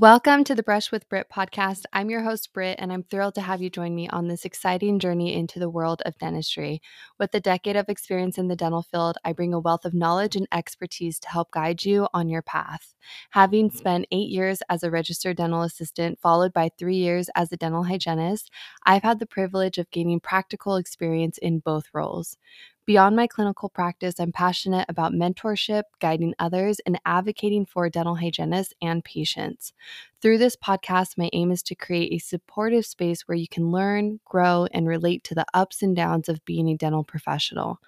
Welcome to the Brush with Britt podcast. I'm your host, Britt, and I'm thrilled to have you join me on this exciting journey into the world of dentistry. With a decade of experience in the dental field, I bring a wealth of knowledge and expertise to help guide you on your path. Having spent eight years as a registered dental assistant, followed by three years as a dental hygienist, I've had the privilege of gaining practical experience in both roles. Beyond my clinical practice, I'm passionate about mentorship, guiding others, and advocating for dental hygienists and patients. Through this podcast, my aim is to create a supportive space where you can learn, grow, and relate to the ups and downs of being a dental professional.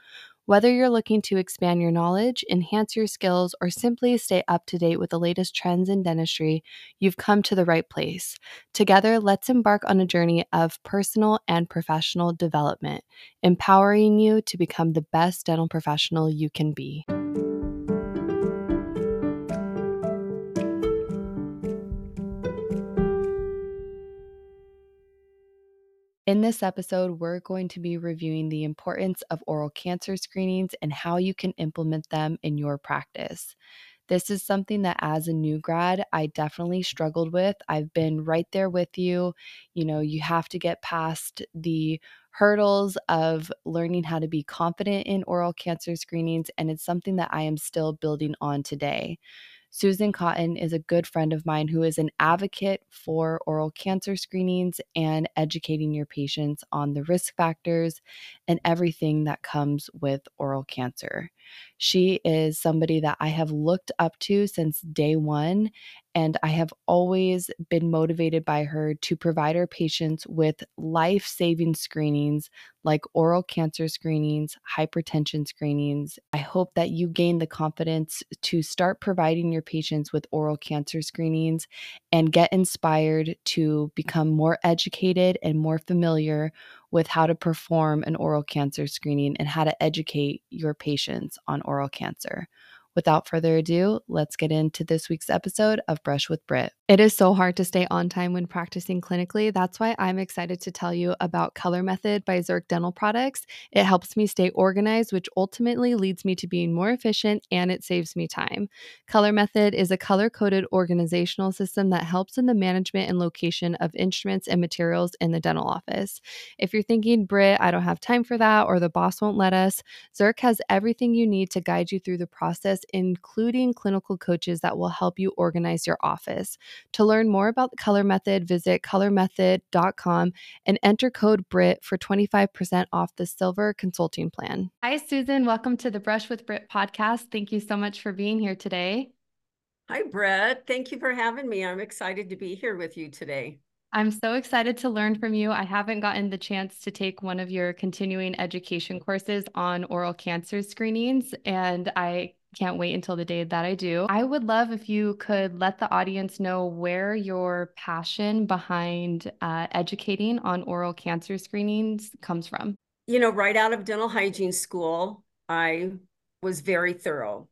Whether you're looking to expand your knowledge, enhance your skills, or simply stay up to date with the latest trends in dentistry, you've come to the right place. Together, let's embark on a journey of personal and professional development, empowering you to become the best dental professional you can be. In this episode, we're going to be reviewing the importance of oral cancer screenings and how you can implement them in your practice. This is something that, as a new grad, I definitely struggled with. I've been right there with you. You know, you have to get past the hurdles of learning how to be confident in oral cancer screenings, and it's something that I am still building on today. Susan Cotten is a good friend of mine who is an advocate for oral cancer screenings and educating your patients on the risk factors and everything that comes with oral cancer. She is somebody that I have looked up to since day one, and I have always been motivated by her to provide her patients with life saving screenings like oral cancer screenings, hypertension screenings. I hope that you gain the confidence to start providing your patients with oral cancer screenings and get inspired to become more educated and more familiar with how to perform an oral cancer screening and how to educate your patients on oral cancer. Without further ado, let's get into this week's episode of Brush with Britt. It is so hard to stay on time when practicing clinically. That's why I'm excited to tell you about Color Method by Zirc Dental Products. It helps me stay organized, which ultimately leads me to being more efficient and it saves me time. Color Method is a color coded organizational system that helps in the management and location of instruments and materials in the dental office. If you're thinking, Britt, I don't have time for that, or the boss won't let us, Zirc has everything you need to guide you through the process including clinical coaches that will help you organize your office. To learn more about the color method, visit colormethod.com and enter code BRIT for 25% off the silver consulting plan. Hi, Susan. Welcome to the Brush with Britt podcast. Thank you so much for being here today. Hi, Brett. Thank you for having me. I'm excited to be here with you today. I'm so excited to learn from you. I haven't gotten the chance to take one of your continuing education courses on oral cancer screenings, and I can't wait until the day that I do. I would love if you could let the audience know where your passion behind uh, educating on oral cancer screenings comes from. You know, right out of dental hygiene school, I was very thorough.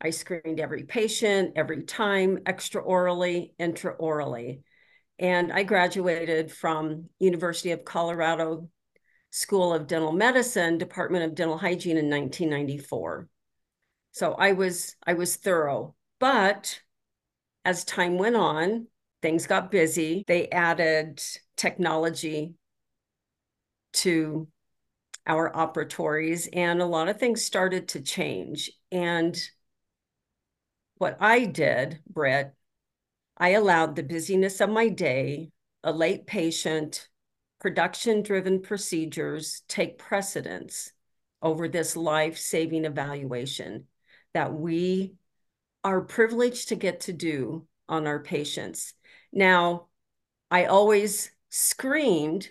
I screened every patient, every time, extraorally, intraorally. And I graduated from University of Colorado School of Dental Medicine, Department of Dental Hygiene in 1994. So I was I was thorough. But as time went on, things got busy. They added technology to our operatories and a lot of things started to change. And what I did, Britt, I allowed the busyness of my day, a late patient, production driven procedures take precedence over this life saving evaluation that we are privileged to get to do on our patients. Now, I always screamed,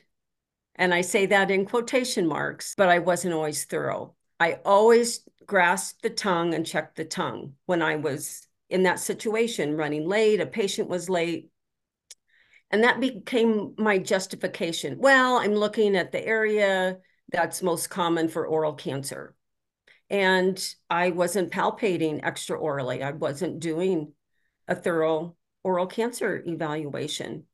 and I say that in quotation marks, but I wasn't always thorough. I always grasped the tongue and checked the tongue when I was in that situation, running late, a patient was late. And that became my justification. Well, I'm looking at the area that's most common for oral cancer and I wasn't palpating extraorally. I wasn't doing a thorough oral cancer evaluation.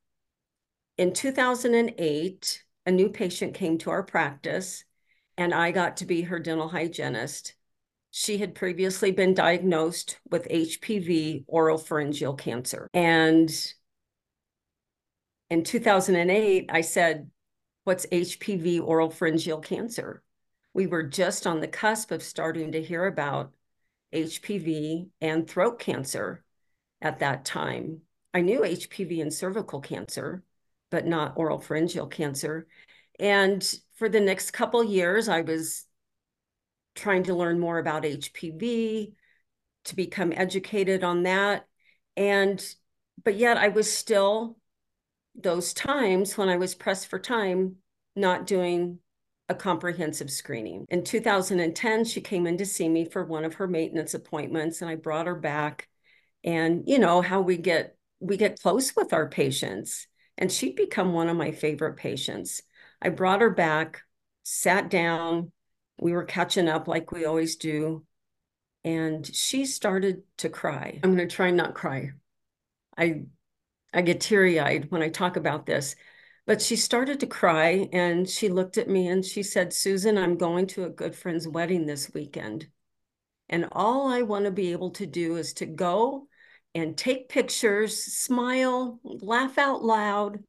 In 2008, a new patient came to our practice, and I got to be her dental hygienist. She had previously been diagnosed with HPV oral pharyngeal cancer. And in 2008, I said, What's HPV oral pharyngeal cancer? We were just on the cusp of starting to hear about HPV and throat cancer at that time. I knew HPV and cervical cancer, but not oral pharyngeal cancer. And for the next couple years, I was trying to learn more about HPV, to become educated on that. And, but yet I was still, those times when I was pressed for time, not doing a comprehensive screening. In 2010, she came in to see me for one of her maintenance appointments, and I brought her back. And you know how we get we get close with our patients, and she'd become one of my favorite patients. I brought her back, sat down, we were catching up like we always do, and she started to cry. I'm going to try and not cry. I I get teary-eyed when I talk about this. But she started to cry and she looked at me and she said, Susan, I'm going to a good friend's wedding this weekend. And all I want to be able to do is to go and take pictures, smile, laugh out loud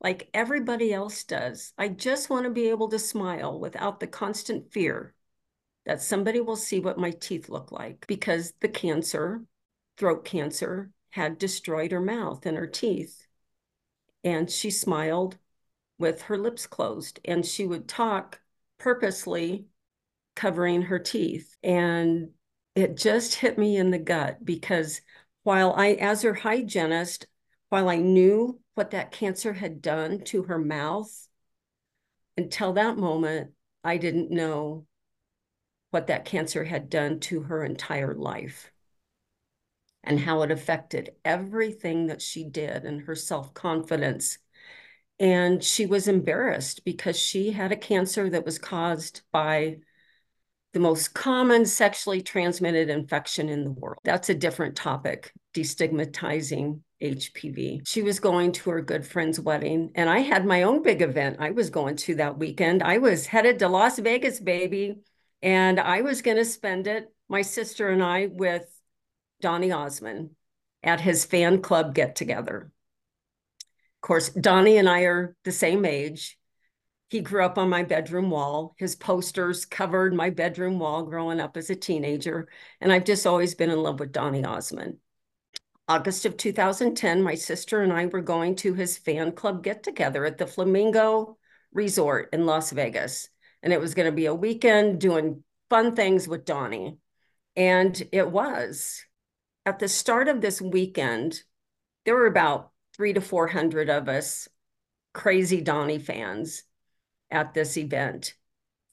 like everybody else does. I just want to be able to smile without the constant fear that somebody will see what my teeth look like because the cancer, throat cancer, had destroyed her mouth and her teeth and she smiled with her lips closed and she would talk purposely covering her teeth. And it just hit me in the gut because while I as her hygienist while I knew what that cancer had done to her mouth until that moment I didn't know what that cancer had done to her entire life and how it affected everything that she did and her self confidence. And she was embarrassed because she had a cancer that was caused by the most common sexually transmitted infection in the world. That's a different topic, destigmatizing HPV. She was going to her good friend's wedding, and I had my own big event I was going to that weekend. I was headed to Las Vegas, baby, and I was going to spend it, my sister and I, with Donny Osmond at his fan club get together. Of course, Donny and I are the same age. He grew up on my bedroom wall. His posters covered my bedroom wall growing up as a teenager. And I've just always been in love with Donny Osmond. August of 2010, my sister and I were going to his fan club get together at the Flamingo Resort in Las Vegas. And it was going to be a weekend doing fun things with Donny. And it was at the start of this weekend, there were about three to 400 of us crazy Donny fans at this event.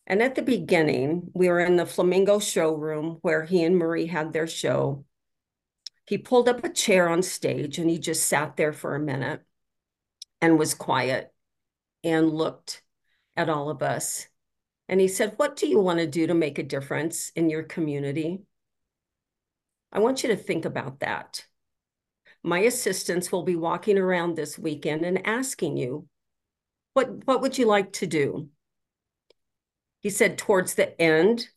And at the beginning, we were in the Flamingo showroom where he and Marie had their show. He pulled up a chair on stage and he just sat there for a minute and was quiet and looked at all of us. And he said, What do you want to do to make a difference in your community? I want you to think about that. My assistants will be walking around this weekend and asking you, what, what would you like to do? He said, towards the end,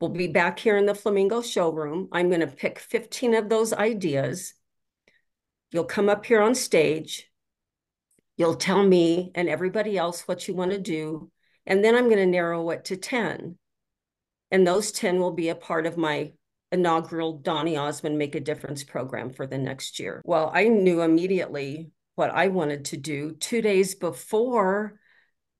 we'll be back here in the Flamingo showroom. I'm going to pick 15 of those ideas. You'll come up here on stage. You'll tell me and everybody else what you want to do. And then I'm going to narrow it to 10. And those 10 will be a part of my inaugural Donny Osmond Make a Difference program for the next year. Well, I knew immediately what I wanted to do. Two days before,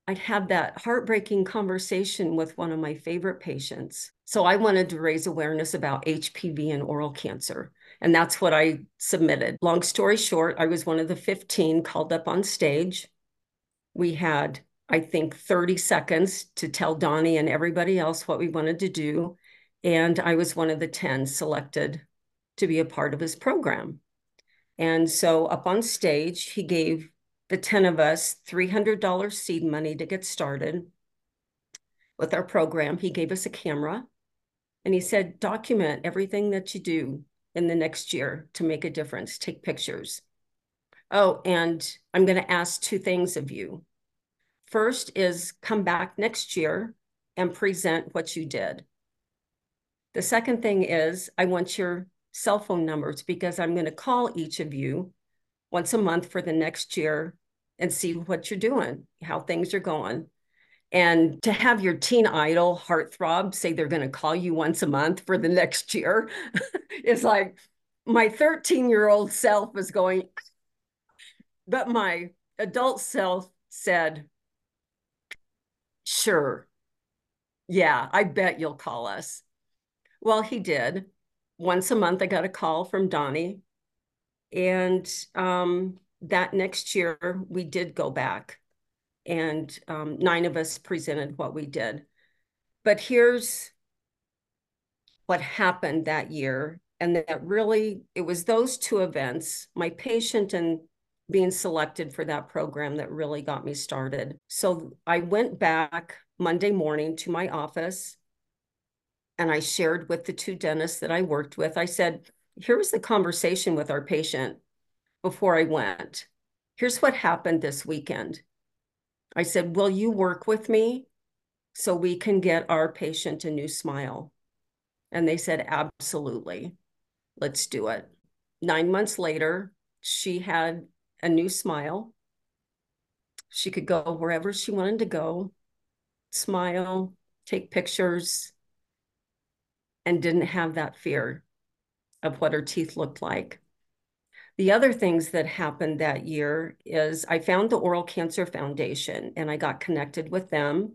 I'd had that heartbreaking conversation with one of my favorite patients. So I wanted to raise awareness about HPV and oral cancer. And that's what I submitted. Long story short, I was one of the 15 called up on stage. We had, I think, 30 seconds to tell Donny and everybody else what we wanted to do. And I was one of the 10 selected to be a part of his program. And so up on stage, he gave the 10 of us $300 seed money to get started with our program. He gave us a camera and he said, document everything that you do in the next year to make a difference, take pictures. Oh, and I'm going to ask two things of you. First is come back next year and present what you did. The second thing is I want your cell phone numbers because I'm going to call each of you once a month for the next year and see what you're doing, how things are going. And to have your teen idol heartthrob say they're going to call you once a month for the next year is like my 13 year old self was going, but my adult self said, sure. Yeah, I bet you'll call us. Well, he did. Once a month, I got a call from Donny. And um, that next year, we did go back and um, nine of us presented what we did. But here's what happened that year. And that really, it was those two events, my patient and being selected for that program that really got me started. So I went back Monday morning to my office and I shared with the two dentists that I worked with. I said, here was the conversation with our patient before I went. Here's what happened this weekend. I said, Will you work with me so we can get our patient a new smile? And they said, Absolutely. Let's do it. Nine months later, she had a new smile. She could go wherever she wanted to go, smile, take pictures, and didn't have that fear of what her teeth looked like. The other things that happened that year is I found the Oral Cancer Foundation and I got connected with them.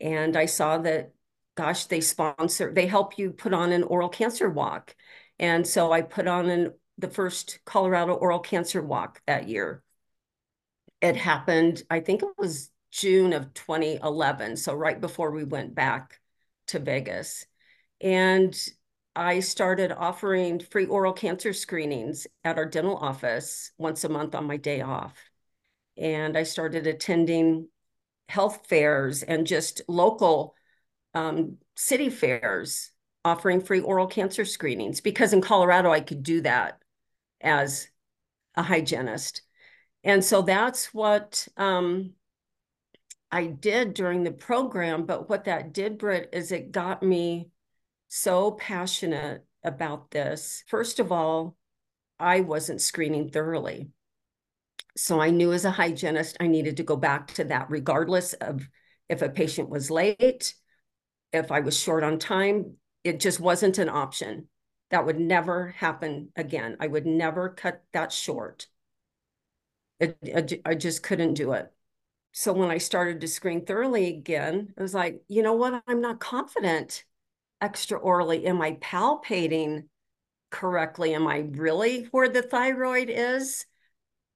And I saw that, gosh, they sponsor, they help you put on an oral cancer walk. And so I put on an, the first Colorado Oral Cancer Walk that year. It happened, I think it was June of 2011. So right before we went back to Vegas. And I started offering free oral cancer screenings at our dental office once a month on my day off. And I started attending health fairs and just local um, city fairs offering free oral cancer screenings because in Colorado I could do that as a hygienist. And so that's what um, I did during the program. But what that did, Britt, is it got me so passionate about this. First of all, I wasn't screening thoroughly. So I knew as a hygienist, I needed to go back to that, regardless of if a patient was late, if I was short on time, it just wasn't an option. That would never happen again. I would never cut that short. It, it, I just couldn't do it. So when I started to screen thoroughly again, I was like, you know what? I'm not confident extraorally? Am I palpating correctly? Am I really where the thyroid is?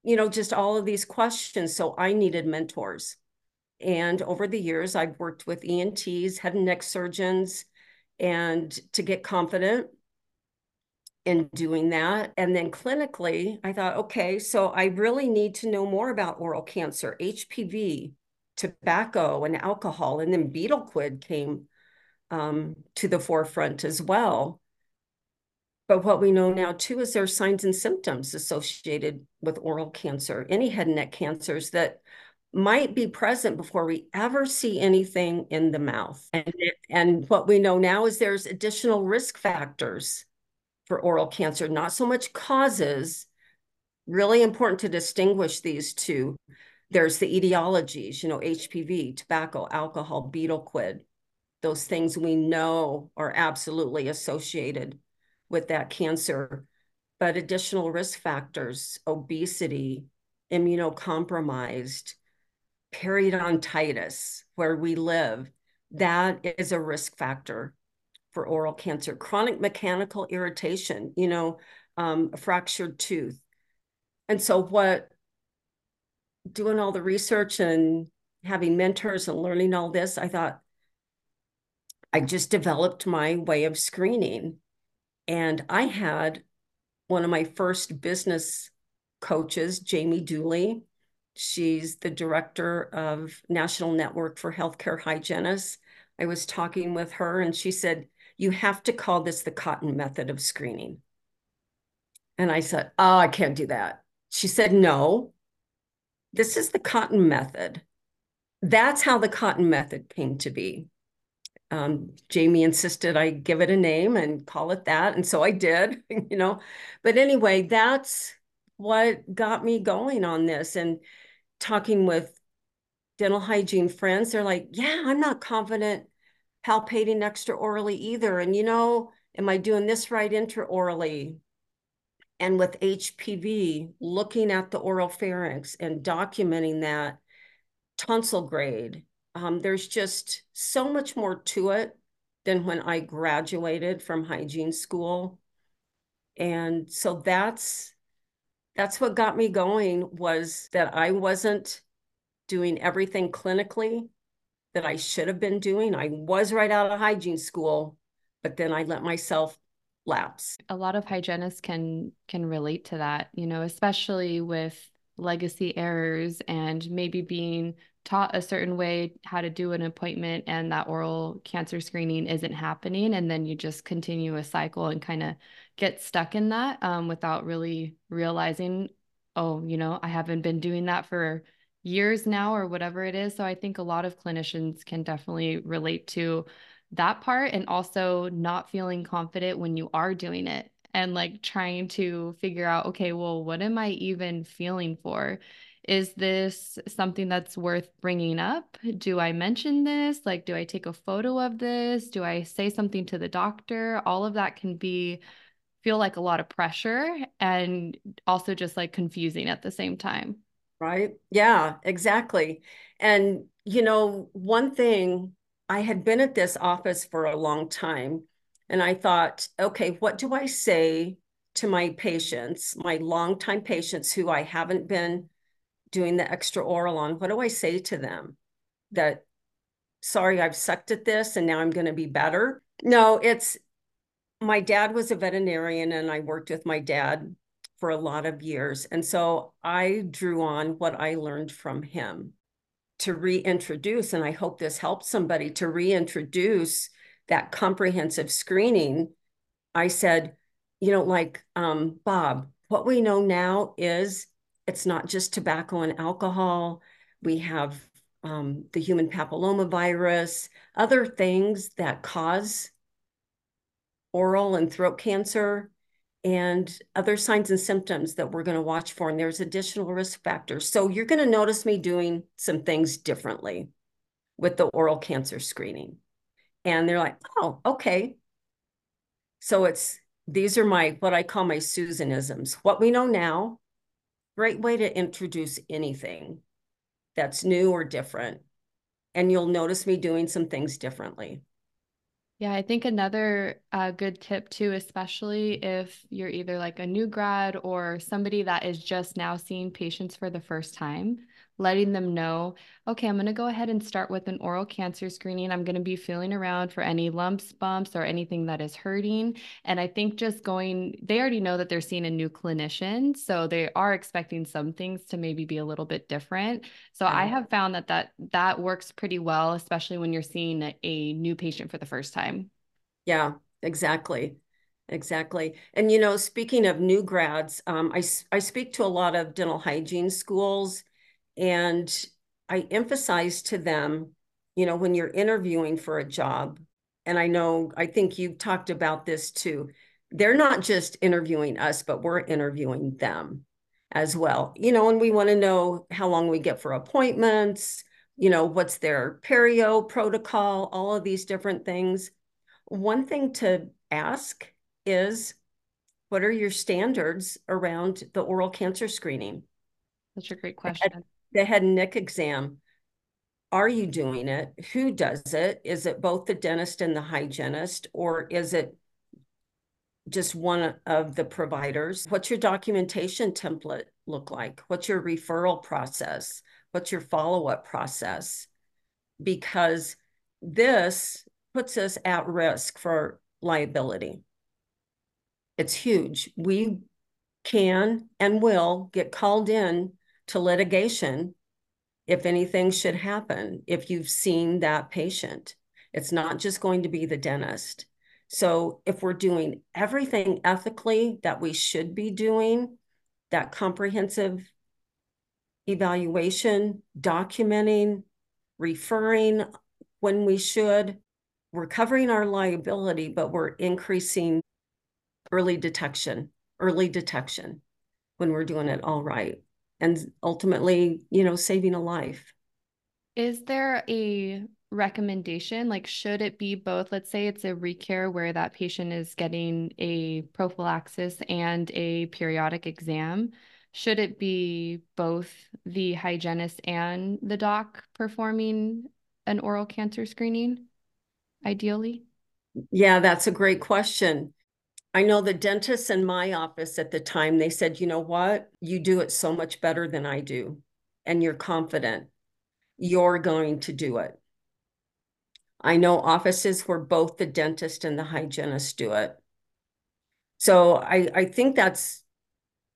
You know, just all of these questions. So I needed mentors. And over the years, I've worked with ENTs, head and neck surgeons, and to get confident in doing that. And then clinically, I thought, okay, so I really need to know more about oral cancer, HPV, tobacco, and alcohol. And then betel quid came um, to the forefront as well. But what we know now too is there are signs and symptoms associated with oral cancer, any head and neck cancers that might be present before we ever see anything in the mouth. And, and what we know now is there's additional risk factors for oral cancer, not so much causes. Really important to distinguish these two. There's the etiologies, you know, HPV, tobacco, alcohol, betel quid those things we know are absolutely associated with that cancer. But additional risk factors, obesity, immunocompromised, periodontitis, where we live, that is a risk factor for oral cancer. Chronic mechanical irritation, you know, um, a fractured tooth. And so, what doing all the research and having mentors and learning all this, I thought, I just developed my way of screening. And I had one of my first business coaches, Jamie Dooley. She's the director of National Network for Healthcare Hygienists. I was talking with her and she said, You have to call this the Cotten method of screening. And I said, Oh, I can't do that. She said, No, this is the Cotten method. That's how the Cotten method came to be um, Jamie insisted I give it a name and call it that. And so I did, you know. But anyway, that's what got me going on this. And talking with dental hygiene friends, they're like, yeah, I'm not confident palpating extraorally either. And, you know, am I doing this right intraorally? And with HPV, looking at the oral pharynx and documenting that tonsil grade, um, there's just so much more to it than when I graduated from hygiene school. And so that's that's what got me going was that I wasn't doing everything clinically that I should have been doing. I was right out of hygiene school, but then I let myself lapse. A lot of hygienists can can relate to that, you know, especially with legacy errors and maybe being taught a certain way how to do an appointment and that oral cancer screening isn't happening and then you just continue a cycle and kind of get stuck in that um, without really realizing oh you know i haven't been doing that for years now or whatever it is. So i think a lot of clinicians can definitely relate to that part and also not feeling confident when you are doing it and like trying to figure out okay well what am i even feeling for is this something that's worth bringing up? Do I mention this? Like, do I take a photo of this? Do I say something to the doctor? All of that can be feel like a lot of pressure and also just like confusing at the same time. Right. Yeah, exactly. And, you know, one thing I had been at this office for a long time and I thought, okay, what do I say to my patients, my longtime patients who I haven't been doing the extra oral on, what do I say to them? That, sorry, I've sucked at this and now I'm going to be better? No, it's my dad was a veterinarian and I worked with my dad for a lot of years. And so I drew on what I learned from him to reintroduce, and I hope this helps somebody to reintroduce that comprehensive screening. I said, you know, like um, Bob, what we know now is it's not just tobacco and alcohol. We have um, the human papillomavirus, other things that cause oral and throat cancer, and other signs and symptoms that we're going to watch for. And there's additional risk factors. So you're going to notice me doing some things differently with the oral cancer screening. And they're like, oh, okay. So it's these are my what I call my Susanisms. What we know now, Great way to introduce anything that's new or different. And you'll notice me doing some things differently. Yeah, I think another uh, good tip too, especially if you're either like a new grad or somebody that is just now seeing patients for the first time, letting them know, okay, I'm going to go ahead and start with an oral cancer screening. I'm going to be feeling around for any lumps, bumps, or anything that is hurting. And I think just going, they already know that they're seeing a new clinician. So they are expecting some things to maybe be a little bit different. So I have found that that, that works pretty well, especially when you're seeing a, new patient for the first time. Yeah, exactly. Exactly. And, you know, speaking of new grads, um, I, I speak to a lot of dental hygiene schools and I emphasize to them, you know, when you're interviewing for a job, and I know, I think you've talked about this too, they're not just interviewing us, but we're interviewing them as well. You know, and we want to know how long we get for appointments, you know, what's their perio protocol, all of these different things. One thing to ask is what are your standards around the oral cancer screening? That's a great question the head and neck exam, are you doing it? Who does it? Is it both the dentist and the hygienist, or is it just one of the providers? What's your documentation template look like? What's your referral process? What's your follow up process? Because this puts us at risk for liability. It's huge. We can and will get called in to litigation if anything should happen, if you've seen that patient. It's not just going to be the dentist. So if we're doing everything ethically that we should be doing, that comprehensive evaluation, documenting, referring when we should, we're covering our liability, but we're increasing early detection, early detection when we're doing it all right. And ultimately, you know, saving a life. Is there a recommendation? Like, should it be both? Let's say it's a recare where that patient is getting a prophylaxis and a periodic exam. Should it be both the hygienist and the doc performing an oral cancer screening, ideally? Yeah, that's a great question. I know the dentists in my office at the time, they said, you know what? You do it so much better than I do, and you're confident you're going to do it. I know offices where both the dentist and the hygienist do it. So I, I think that's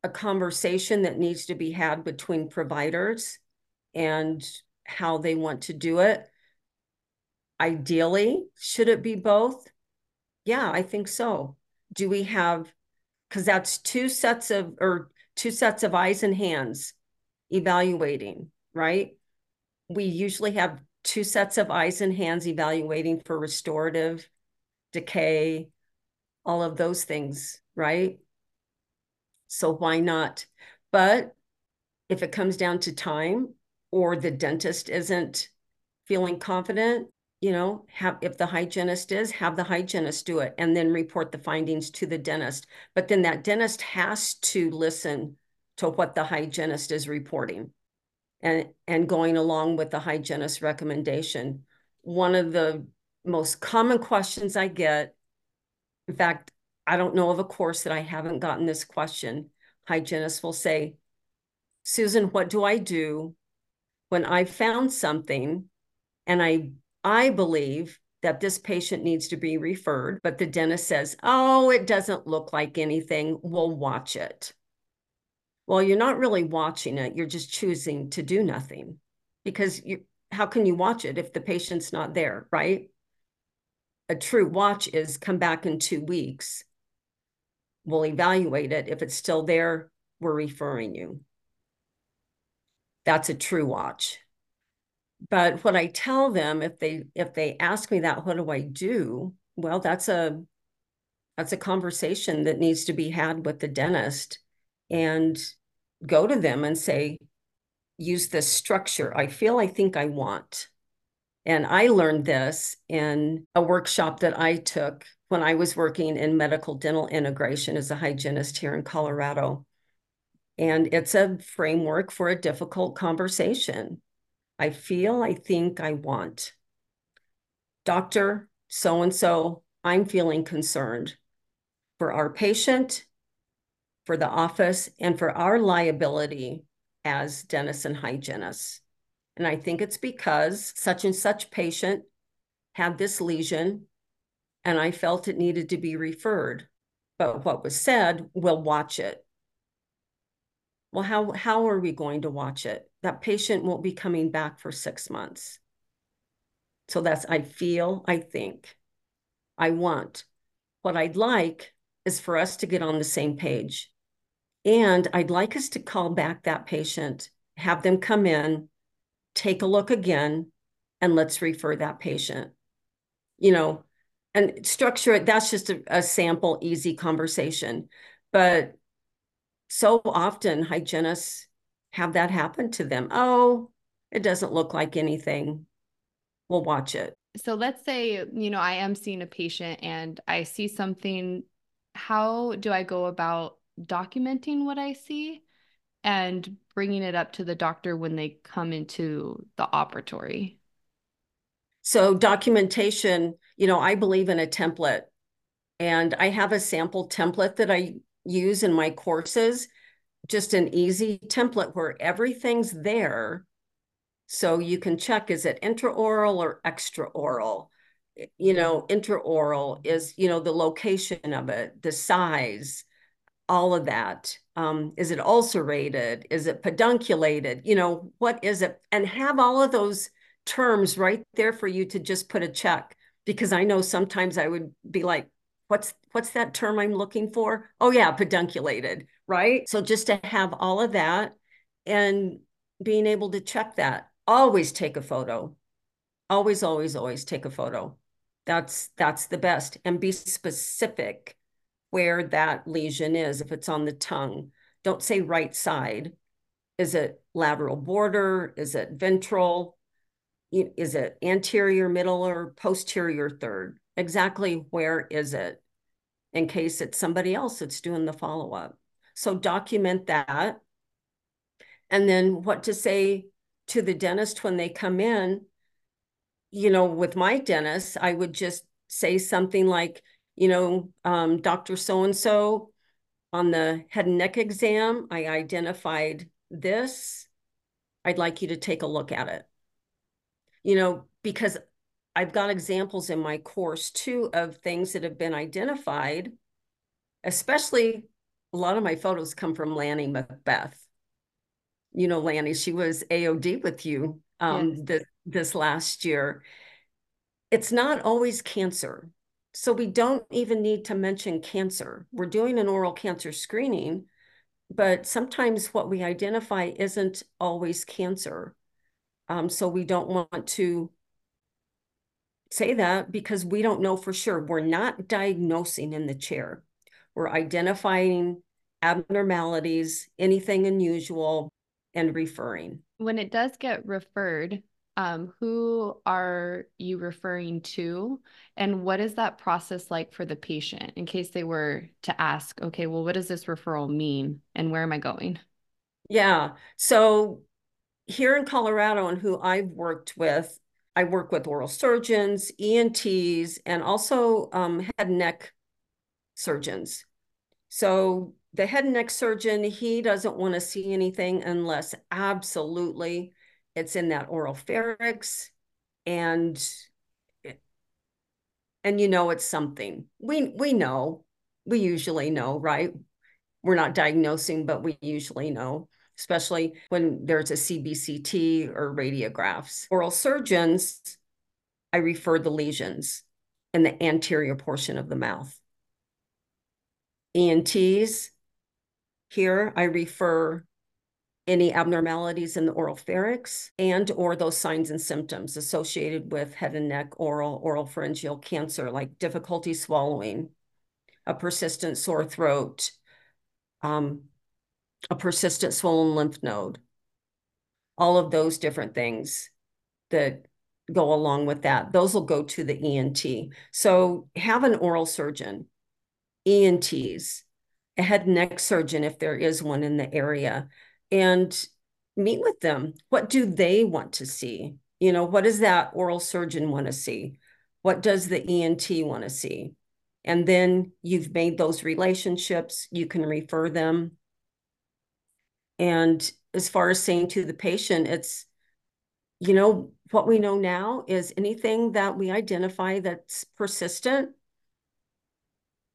a conversation that needs to be had between providers and how they want to do it. Ideally, should it be both? Yeah, I think so. Do we have, because that's two sets of, or two sets of eyes and hands evaluating, right? We usually have two sets of eyes and hands evaluating for restorative, decay, all of those things, right? So why not? But if it comes down to time or the dentist isn't feeling confident, you know, have if the hygienist is, have the hygienist do it and then report the findings to the dentist. But then that dentist has to listen to what the hygienist is reporting and, and going along with the hygienist recommendation. One of the most common questions I get, in fact, I don't know of a course that I haven't gotten this question. Hygienists will say, Susan, what do I do when I found something and I I believe that this patient needs to be referred, but the dentist says, oh, it doesn't look like anything. We'll watch it. Well, you're not really watching it. You're just choosing to do nothing because you, how can you watch it if the patient's not there, right? A true watch is come back in two weeks. We'll evaluate it. If it's still there, we're referring you. That's a true watch. But what I tell them if they if they ask me that, what do I do? Well, that's a that's a conversation that needs to be had with the dentist and go to them and say, use this structure. I feel I think I want. And I learned this in a workshop that I took when I was working in medical dental integration as a hygienist here in Colorado. And it's a framework for a difficult conversation. I feel, I think, I want. Doctor, so and so, I'm feeling concerned for our patient for the office and for our liability as dentists and hygienists. And I think it's because such and such patient had this lesion and I felt it needed to be referred. But what was said, we'll watch it. Well, how, how are we going to watch it? That patient won't be coming back for six months. So that's, I feel, I think, I want. What I'd like is for us to get on the same page. And I'd like us to call back that patient, have them come in, take a look again, and let's refer that patient. You know, and structure it. That's just a, a sample, easy conversation. But so often hygienists have that happen to them. Oh, it doesn't look like anything. We'll watch it. So let's say, you know, I am seeing a patient and I see something. How do I go about documenting what I see and bringing it up to the doctor when they come into the operatory. So, documentation, you know, I believe in a template, and I have a sample template that I use in my courses, just an easy template where everything's there. So you can check is it intraoral or extraoral? You know, intraoral is, you know, the location of it, the size, all of that. Um, is it ulcerated? Is it pedunculated? You know, what is it? And have all of those terms right there for you to just put a check. Because I know sometimes I would be like, what's what's that term I'm looking for? Oh yeah, pedunculated, right? So just to have all of that and being able to check that. Always take a photo. Always, always, always take a photo. That's that's the best. And be specific where that lesion is, if it's on the tongue. Don't say right side. Is it lateral border? Is it ventral? Is it anterior, middle, or posterior third? Exactly where is it? In case it's somebody else that's doing the follow up. So document that. And then what to say to the dentist when they come in. You know, with my dentist, I would just say something like, you know, um, Dr. So and so on the head and neck exam, I identified this. I'd like you to take a look at it. You know, because I've got examples in my course too of things that have been identified, especially a lot of my photos come from Lanny Macbeth. You know, Lanny, she was AOD with you um, yes. this, this last year. It's not always cancer. So we don't even need to mention cancer. We're doing an oral cancer screening, but sometimes what we identify isn't always cancer. Um, so we don't want to say that because we don't know for sure. We're not diagnosing in the chair. We're identifying abnormalities, anything unusual, and referring. When it does get referred, um, who are you referring to? And what is that process like for the patient in case they were to ask, okay, well, what does this referral mean and where am I going? Yeah. So here in Colorado and who I've worked with, I work with oral surgeons, ENTs, and also um, head and neck surgeons. So the head and neck surgeon, he doesn't want to see anything unless absolutely it's in that oral pharynx and and you know it's something. We we know. We usually know, right? We're not diagnosing, but we usually know, especially when there's a CBCT or radiographs. Oral surgeons, I refer the lesions in the anterior portion of the mouth. ENTs, here I refer any abnormalities in the oral pharynx and or those signs and symptoms associated with head and neck oral oral pharyngeal cancer like difficulty swallowing a persistent sore throat um, a persistent swollen lymph node all of those different things that go along with that those will go to the ent so have an oral surgeon ents a head and neck surgeon if there is one in the area and meet with them. What do they want to see? You know, what does that oral surgeon want to see? What does the ENT want to see? And then you've made those relationships, you can refer them. And as far as saying to the patient, it's, you know, what we know now is anything that we identify that's persistent,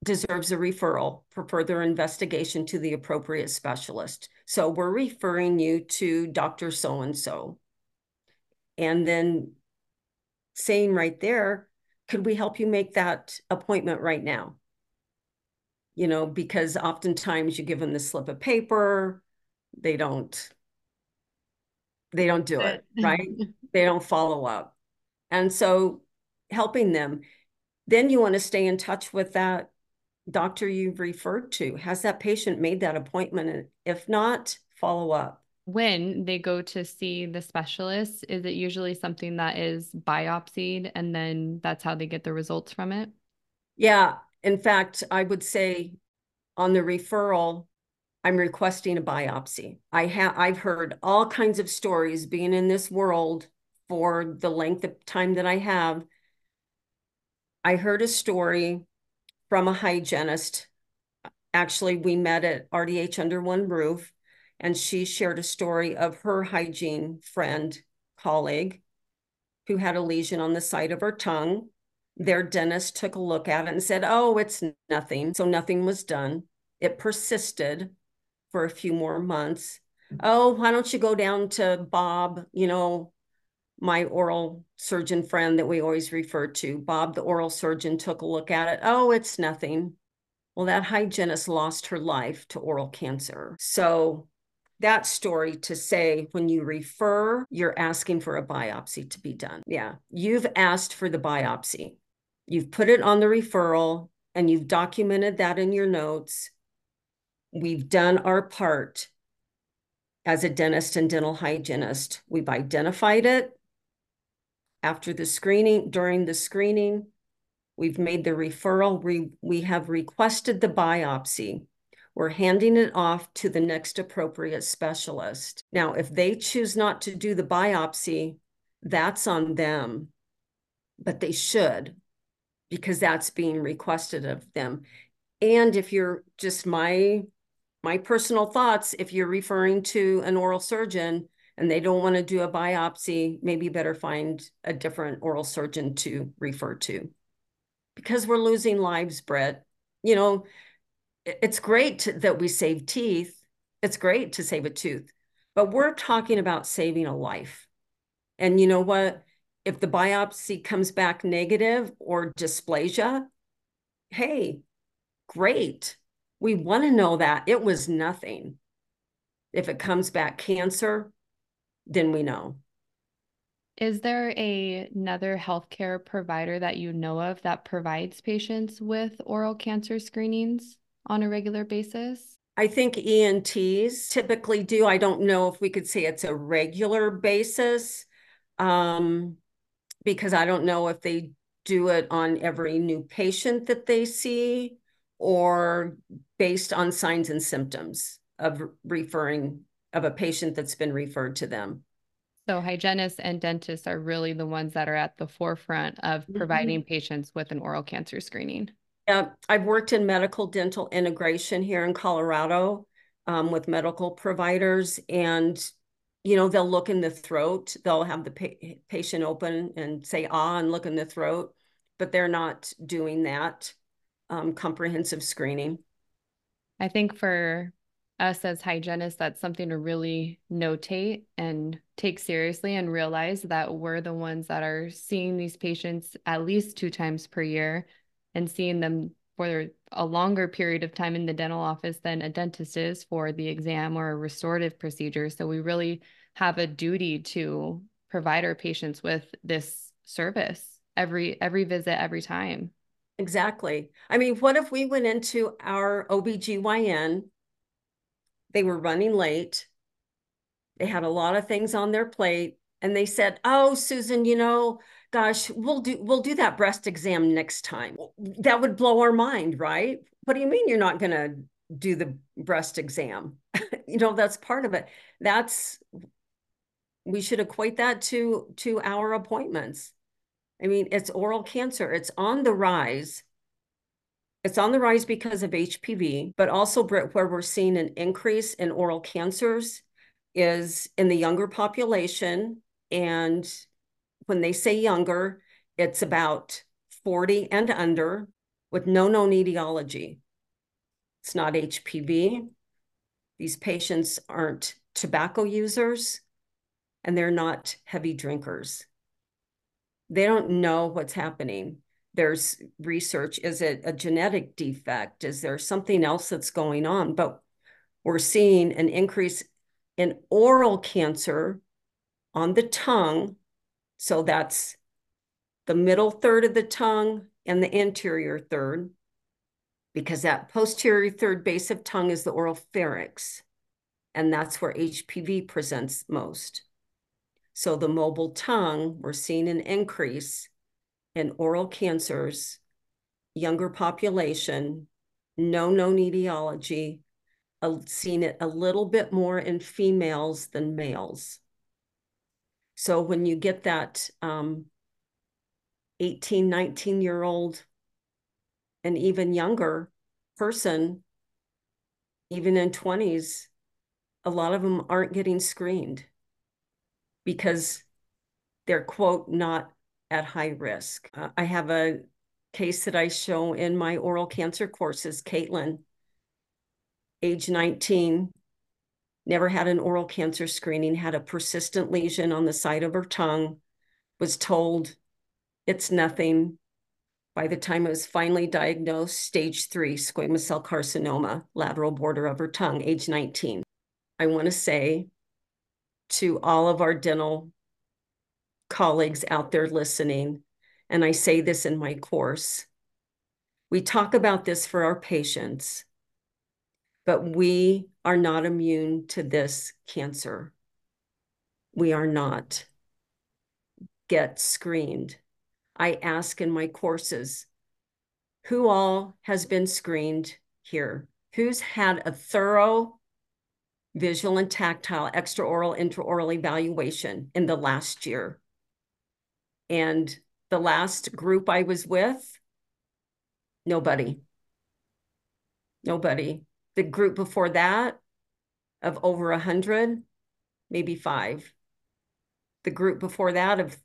deserves a referral for further investigation to the appropriate specialist. So we're referring you to Dr. So and so. And then saying right there, could we help you make that appointment right now? You know, because oftentimes you give them the slip of paper, they don't they don't do it, right? they don't follow up. And so helping them, then you want to stay in touch with that doctor you've referred to? Has that patient made that appointment? And if not, follow up. When they go to see the specialist, is it usually something that is biopsied and then that's how they get the results from it? Yeah. In fact, I would say on the referral, I'm requesting a biopsy. I have I've heard all kinds of stories being in this world for the length of time that I have. I heard a story from a hygienist. Actually, we met at RDH under one roof, and she shared a story of her hygiene friend, colleague, who had a lesion on the side of her tongue. Their dentist took a look at it and said, Oh, it's nothing. So nothing was done. It persisted for a few more months. Oh, why don't you go down to Bob, you know, my oral surgeon friend that we always refer to, Bob, the oral surgeon, took a look at it. Oh, it's nothing. Well, that hygienist lost her life to oral cancer. So that story to say when you refer, you're asking for a biopsy to be done. Yeah, you've asked for the biopsy. You've put it on the referral and you've documented that in your notes. We've done our part as a dentist and dental hygienist. We've identified it after the screening, during the screening. We've made the referral. We, we have requested the biopsy. We're handing it off to the next appropriate specialist. Now, if they choose not to do the biopsy, that's on them, but they should because that's being requested of them. And if you're just my my personal thoughts, if you're referring to an oral surgeon and they don't want to do a biopsy, maybe better find a different oral surgeon to refer to. Because we're losing lives, Britt. You know, it's great that we save teeth. It's great to save a tooth, but we're talking about saving a life. And you know what? If the biopsy comes back negative or dysplasia, hey, great. We want to know that it was nothing. If it comes back cancer, then we know. Is there a, another healthcare provider that you know of that provides patients with oral cancer screenings? on a regular basis? I think ENTs typically do. I don't know if we could say it's a regular basis um, because I don't know if they do it on every new patient that they see or based on signs and symptoms of referring of a patient that's been referred to them. So hygienists and dentists are really the ones that are at the forefront of mm-hmm. providing mm-hmm. patients with an oral cancer screening. Yeah, I've worked in medical dental integration here in Colorado um, with medical providers, and you know they'll look in the throat. They'll have the pa- patient open and say ah and look in the throat, but they're not doing that um, comprehensive screening. I think for us as hygienists, that's something to really notate and take seriously and realize that we're the ones that are seeing these patients at least two times per year and seeing them for a longer period of time in the dental office than a dentist is for the exam or a restorative procedure. So we really have a duty to provide our patients with this service every every visit every time. Exactly. I mean, what if we went into our OBGYN they were running late. They had a lot of things on their plate and they said, "Oh, Susan, you know, gosh, we'll do we'll do that breast exam next time. That would blow our mind, right? What do you mean you're not going to do the breast exam? you know, that's part of it. That's we should equate that to to our appointments. I mean, it's oral cancer. It's on the rise. It's on the rise because of HPV, but also where we're seeing an increase in oral cancers is in the younger population and when they say younger, it's about 40 and under with no known etiology. It's not HPV. These patients aren't tobacco users and they're not heavy drinkers. They don't know what's happening. There's research. Is it a genetic defect? Is there something else that's going on? But we're seeing an increase in oral cancer on the tongue so that's the middle third of the tongue and the anterior third, because that posterior third base of tongue is the oral pharynx, and that's where HPV presents most. So the mobile tongue, we're seeing an increase in oral cancers, younger population, no known etiology, seeing it a little bit more in females than males. So when you get that um, 18, 19 year old and even younger person, even in 20s, a lot of them aren't getting screened because they're, quote, not at high risk. Uh, I have a case that I show in my oral cancer courses, Caitlin, age 19, never had an oral cancer screening, had a persistent lesion on the side of her tongue, was told it's nothing. By the time it was finally diagnosed, stage three squamous cell carcinoma, lateral border of her tongue, age 19. I want to say to all of our dental colleagues out there listening, and I say this in my course, we talk about this for our patients, but we are not immune to this cancer. We are not. Get screened. I ask in my courses, who all has been screened here? Who's had a thorough visual and tactile extraoral, intraoral evaluation in the last year? And the last group I was with, nobody. Nobody. The group before that of over a hundred, maybe five. The group before that of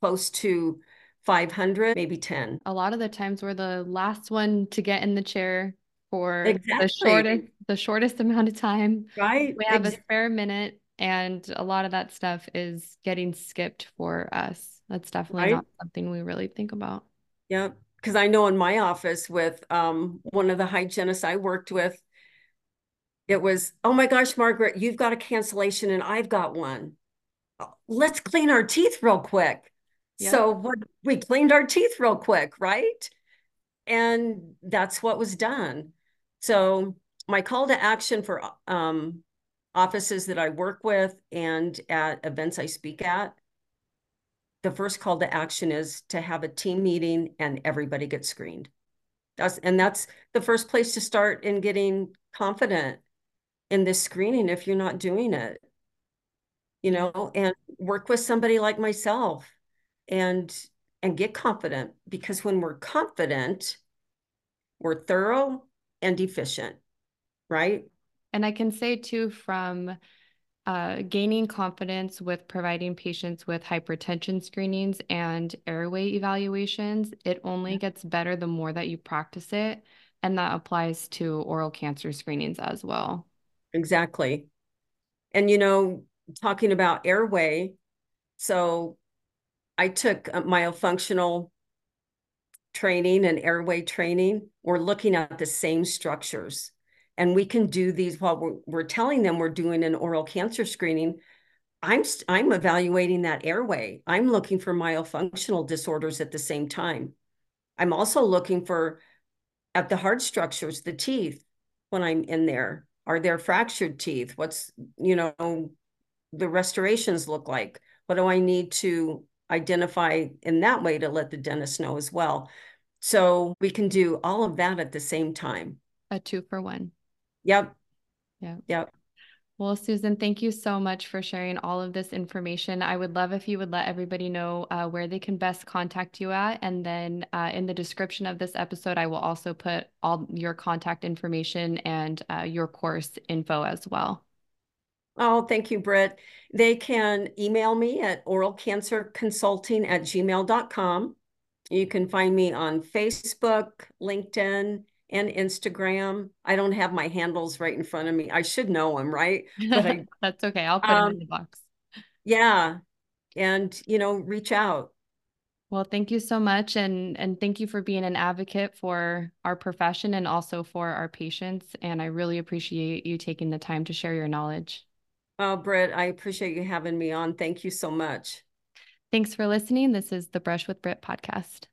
close to 500, maybe 10. A lot of the times we're the last one to get in the chair for exactly. the shortest the shortest amount of time. Right. We have exactly. a spare minute and a lot of that stuff is getting skipped for us. That's definitely right? not something we really think about. Yeah, because I know in my office with um, one of the hygienists I worked with, it was, oh my gosh, Margaret, you've got a cancellation and I've got one. Let's clean our teeth real quick. Yep. So we cleaned our teeth real quick, right? And that's what was done. So my call to action for um, offices that I work with and at events I speak at, the first call to action is to have a team meeting and everybody gets screened. That's and that's the first place to start in getting confident in this screening if you're not doing it. You know, and work with somebody like myself and and get confident because when we're confident, we're thorough and efficient, right? And I can say too, from uh, gaining confidence with providing patients with hypertension screenings and airway evaluations, it only gets better the more that you practice it. And that applies to oral cancer screenings as well. Exactly. And, you know, talking about airway, so I took myofunctional training and airway training. We're looking at the same structures. And we can do these while we're, we're telling them we're doing an oral cancer screening. I'm I'm evaluating that airway. I'm looking for myofunctional disorders at the same time. I'm also looking for at the hard structures, the teeth, when I'm in there. Are there fractured teeth? What's, you know, the restorations look like? What do I need to identify in that way to let the dentist know as well. So we can do all of that at the same time. A two for one. Yep. Yeah. Yep. Well, Susan, thank you so much for sharing all of this information. I would love if you would let everybody know uh, where they can best contact you at. And then uh, in the description of this episode, I will also put all your contact information and uh, your course info as well. Oh, thank you, Britt. They can email me at oralcancerconsulting at gmail.com. You can find me on Facebook, LinkedIn, and Instagram. I don't have my handles right in front of me. I should know them, right? But I, That's okay. I'll put um, them in the box. Yeah. And, you know, reach out. Well, thank you so much. And, and thank you for being an advocate for our profession and also for our patients. And I really appreciate you taking the time to share your knowledge. Oh, Britt, I appreciate you having me on. Thank you so much. Thanks for listening. This is the Brush with Britt podcast.